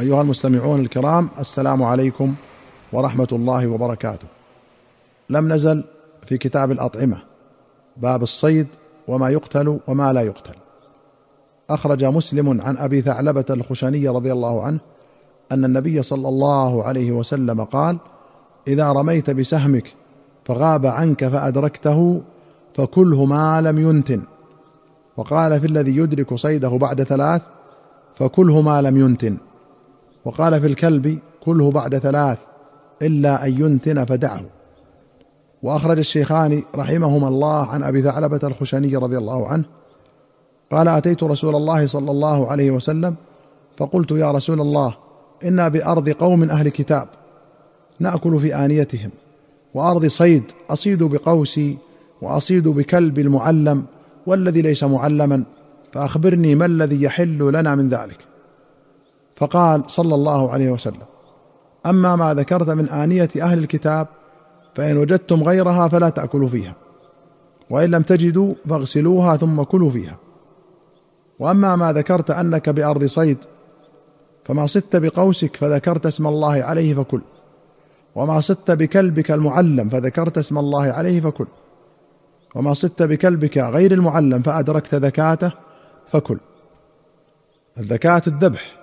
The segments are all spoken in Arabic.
أيها المستمعون الكرام السلام عليكم ورحمة الله وبركاته. لم نزل في كتاب الأطعمة باب الصيد وما يقتل وما لا يقتل. أخرج مسلم عن أبي ثعلبة الخشني رضي الله عنه أن النبي صلى الله عليه وسلم قال: إذا رميت بسهمك فغاب عنك فأدركته فكله ما لم ينتن. وقال في الذي يدرك صيده بعد ثلاث فكله ما لم ينتن. وقال في الكلب كله بعد ثلاث إلا أن ينتن فدعه. وأخرج الشيخان رحمهما الله عن أبي ثعلبة الخشني رضي الله عنه قال أتيت رسول الله صلى الله عليه وسلم فقلت يا رسول الله أنا بأرض قوم أهل كتاب نأكل في آنيتهم وأرض صيد أصيد بقوسي وأصيد بكلب المعلم والذي ليس معلما فأخبرني ما الذي يحل لنا من ذلك. فقال صلى الله عليه وسلم أما ما ذكرت من آنية أهل الكتاب فإن وجدتم غيرها فلا تأكلوا فيها وإن لم تجدوا فاغسلوها ثم كلوا فيها. وأما ما ذكرت أنك بأرض صيد فما صدت بقوسك فذكرت اسم الله عليه فكل وما صدت بكلبك المعلم فذكرت اسم الله عليه فكل وما صدت بكلبك غير المعلم فأدركت ذكاته فكل. الذكاة الذبح.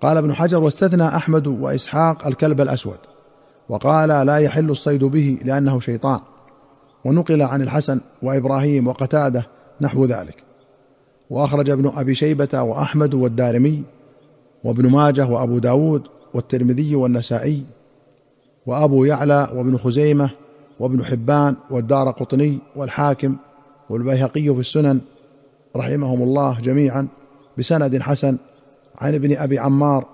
قال ابن حجر واستثنى أحمد وإسحاق الكلب الأسود وقال لا يحل الصيد به لأنه شيطان ونقل عن الحسن وإبراهيم وقتادة نحو ذلك. وأخرج ابن أبي شيبة وأحمد والدارمي وابن ماجه وأبو داود والترمذي والنسائي وأبو يعلى وابن خزيمة وابن حبان والدار قطني والحاكم والبيهقي في السنن رحمهم الله جميعا بسند حسن عن ابن أبي عمار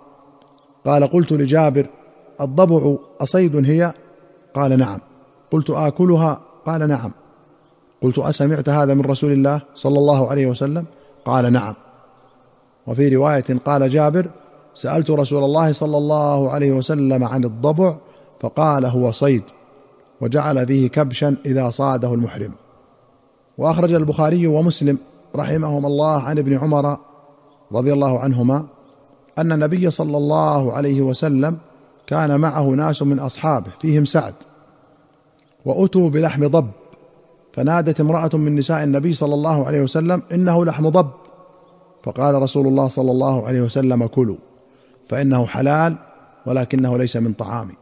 قال قلت لجابر الضبع أصيد هي؟ قال نعم. قلت آكلها؟ قال نعم. قلت أسمعت هذا من رسول الله صلى الله عليه وسلم؟ قال نعم. وفي رواية قال جابر سألت رسول الله صلى الله عليه وسلم عن الضبع فقال هو صيد وجعل فيه كبشا إذا صاده المحرم. وأخرج البخاري ومسلم رحمهما الله عن ابن عمر رضي الله عنهما أن النبي صلى الله عليه وسلم كان معه ناس من أصحابه فيهم سعد وأتوا بلحم ضب فنادت امرأة من نساء النبي صلى الله عليه وسلم إنه لحم ضب فقال رسول الله صلى الله عليه وسلم كلوا فإنه حلال ولكنه ليس من طعامي.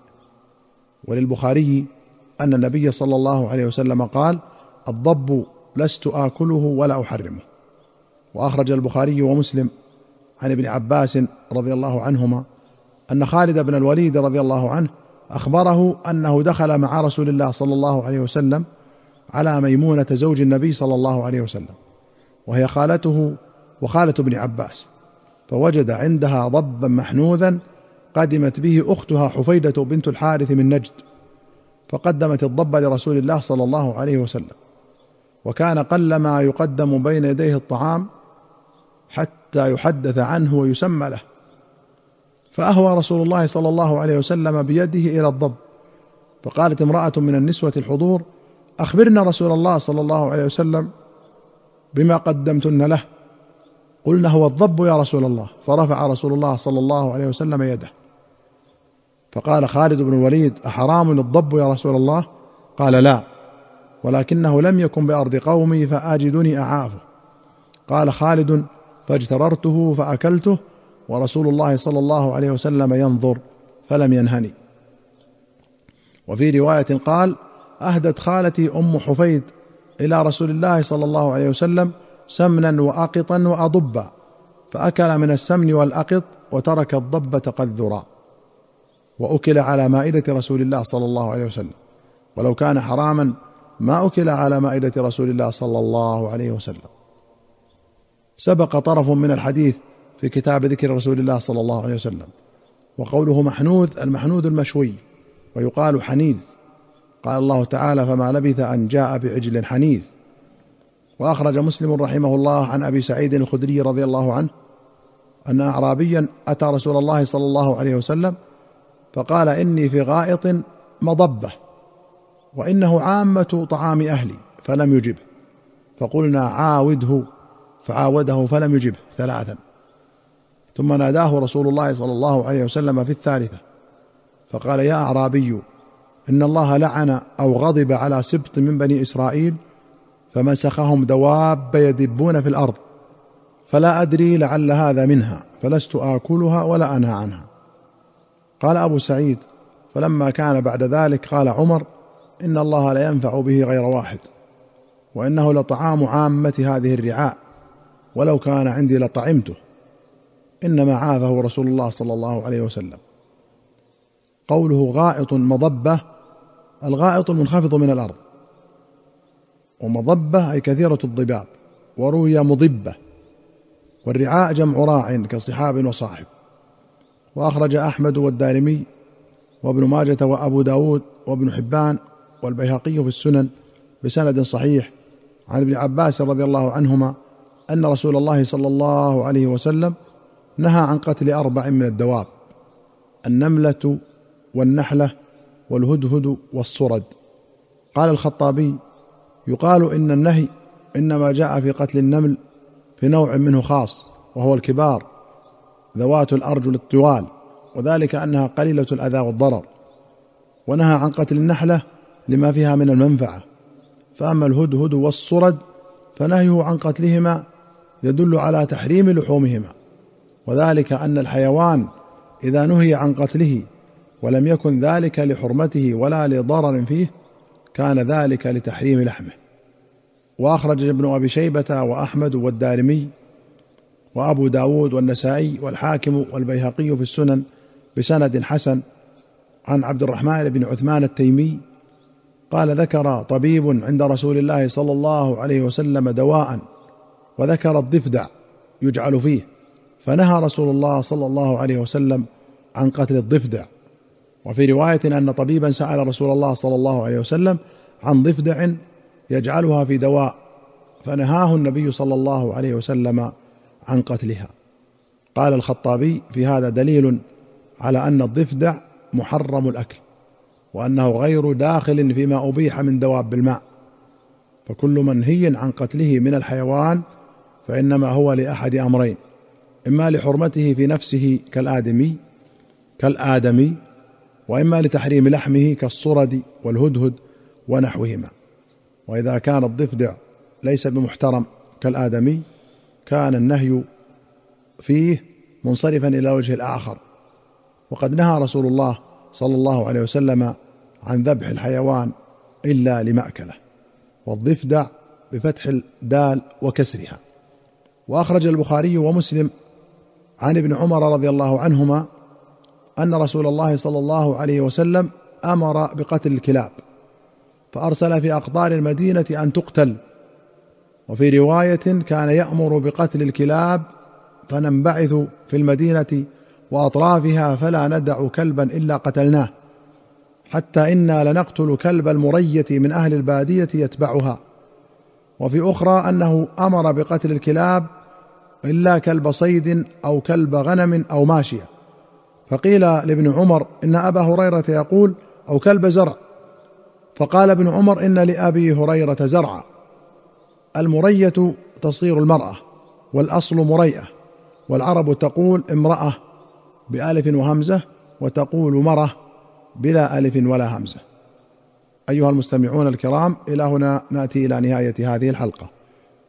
وللبخاري أن النبي صلى الله عليه وسلم قال الضب لست آكله ولا أحرمه. وأخرج البخاري ومسلم عن ابن عباس رضي الله عنهما أن خالد بن الوليد رضي الله عنه أخبره أنه دخل مع رسول الله صلى الله عليه وسلم على ميمونة زوج النبي صلى الله عليه وسلم وهي خالته وخالة ابن عباس فوجد عندها ضبا محنوذا قدمت به أختها حفيدة بنت الحارث من نجد فقدمت الضب لرسول الله صلى الله عليه وسلم وكان قل ما يقدم بين يديه الطعام حتى يحدث عنه ويسمى له. فأهوى رسول الله صلى الله عليه وسلم بيده إلى الضب. فقالت امرأة من النسوة الحضور أخبرنا رسول الله صلى الله عليه وسلم بما قدمتن له. قلنا هو الضب يا رسول الله. فرفع رسول الله صلى الله عليه وسلم يده. فقال خالد بن الوليد أحرام الضب يا رسول الله؟ قال لا ولكنه لم يكن بأرض قومي فآجدني أعافه. قال خالد فاجتررته فأكلته ورسول الله صلى الله عليه وسلم ينظر فلم ينهني. وفي رواية قال أهدت خالتي أم حفيد إلى رسول الله صلى الله عليه وسلم سمنا وأقطا وأضبا فأكل من السمن والأقط وترك الضبه قد ذرا وأكل على مائدة رسول الله صلى الله عليه وسلم. ولو كان حراما ما أكل على مائدة رسول الله صلى الله عليه وسلم. سبق طرف من الحديث في كتاب ذكر رسول الله صلى الله عليه وسلم وقوله محنوذ المحنوذ المشوي ويقال حنيذ. قال الله تعالى فما لبث أن جاء بعجل حنيذ. وأخرج مسلم رحمه الله عن أبي سعيد الخدري رضي الله عنه أن اعرابيا أتى رسول الله صلى الله عليه وسلم فقال إني في غائط مضبة وإنه عامة طعام أهلي فلم يجبه. فقلنا عاوده فعاوده فلم يجبه ثلاثا. ثم ناداه رسول الله صلى الله عليه وسلم في الثالثة فقال يا أعرابي إن الله لعن أو غضب على سبط من بني إسرائيل فمسخهم دواب يدبون في الأرض فلا أدري لعل هذا منها فلست آكلها ولا أنهى عنها. قال أبو سعيد فلما كان بعد ذلك قال عمر إن الله لا ينفع به غير واحد وإنه لطعام عامة هذه الرعاء ولو كان عندي لطعمته إنما عافه رسول الله صلى الله عليه وسلم. قوله غائط مضبة الغائط المنخفض من الأرض. ومضبة أي كثيرة الضباب وروي مضبة. والرعاء جمع راع كصحاب وصاحب. وأخرج أحمد والدارمي وابن ماجة وأبو داود وابن حبان والبيهقي في السنن بسند صحيح عن ابن عباس رضي الله عنهما أن رسول الله صلى الله عليه وسلم نهى عن قتل أربع من الدواب النملة والنحلة والهدهد والصرد. قال الخطابي يقال إن النهي إنما جاء في قتل النمل في نوع منه خاص وهو الكبار ذوات الأرجل الطوال وذلك أنها قليلة الأذى والضرر. ونهى عن قتل النحلة لما فيها من المنفعة. فأما الهدهد والصرد فنهيه عن قتلهما يدل على تحريم لحومهما. وذلك أن الحيوان إذا نهي عن قتله ولم يكن ذلك لحرمته ولا لضرر فيه كان ذلك لتحريم لحمه. وأخرج ابن أبي شيبة وأحمد والدارمي وأبو داود والنسائي والحاكم والبيهقي في السنن بسند حسن عن عبد الرحمن بن عثمان التيمي قال ذكر طبيب عند رسول الله صلى الله عليه وسلم دواء وذكر الضفدع يجعل فيه فنهى رسول الله صلى الله عليه وسلم عن قتل الضفدع. وفي رواية أن طبيبا سأل رسول الله صلى الله عليه وسلم عن ضفدع يجعلها في دواء فنهاه النبي صلى الله عليه وسلم عن قتلها. قال الخطابي في هذا دليل على أن الضفدع محرم الأكل وأنه غير داخل فيما أبيح من دواب الماء فكل منهي عن قتله من الحيوان فإنما هو لأحد أمرين. إما لحرمته في نفسه كالآدمي كالآدمي وإما لتحريم لحمه كالصرد والهدهد ونحوهما. وإذا كان الضفدع ليس بمحترم كالآدمي كان النهي فيه منصرفا إلى وجه الآخر. وقد نهى رسول الله صلى الله عليه وسلم عن ذبح الحيوان إلا لمأكلة والضفدع بفتح الدال وكسرها. وأخرج البخاري ومسلم عن ابن عمر رضي الله عنهما أن رسول الله صلى الله عليه وسلم أمر بقتل الكلاب فأرسل في أقطار المدينة أن تقتل. وفي رواية كان يأمر بقتل الكلاب فننبعث في المدينة وأطرافها فلا ندع كلبا إلا قتلناه حتى إنا لنقتل كلب المرية من أهل البادية يتبعها. وفي أخرى أنه أمر بقتل الكلاب إلا كلب صيد أو كلب غنم أو ماشية. فقيل لابن عمر إن أبا هريرة يقول أو كلب زرع. فقال ابن عمر إن لأبي هريرة زرعا. المرية تصغير المرأة والأصل مريئة. والعرب تقول امرأة بألف وهمزة وتقول مرة بلا ألف ولا همزة. أيها المستمعون الكرام إلى هنا نأتي إلى نهاية هذه الحلقة.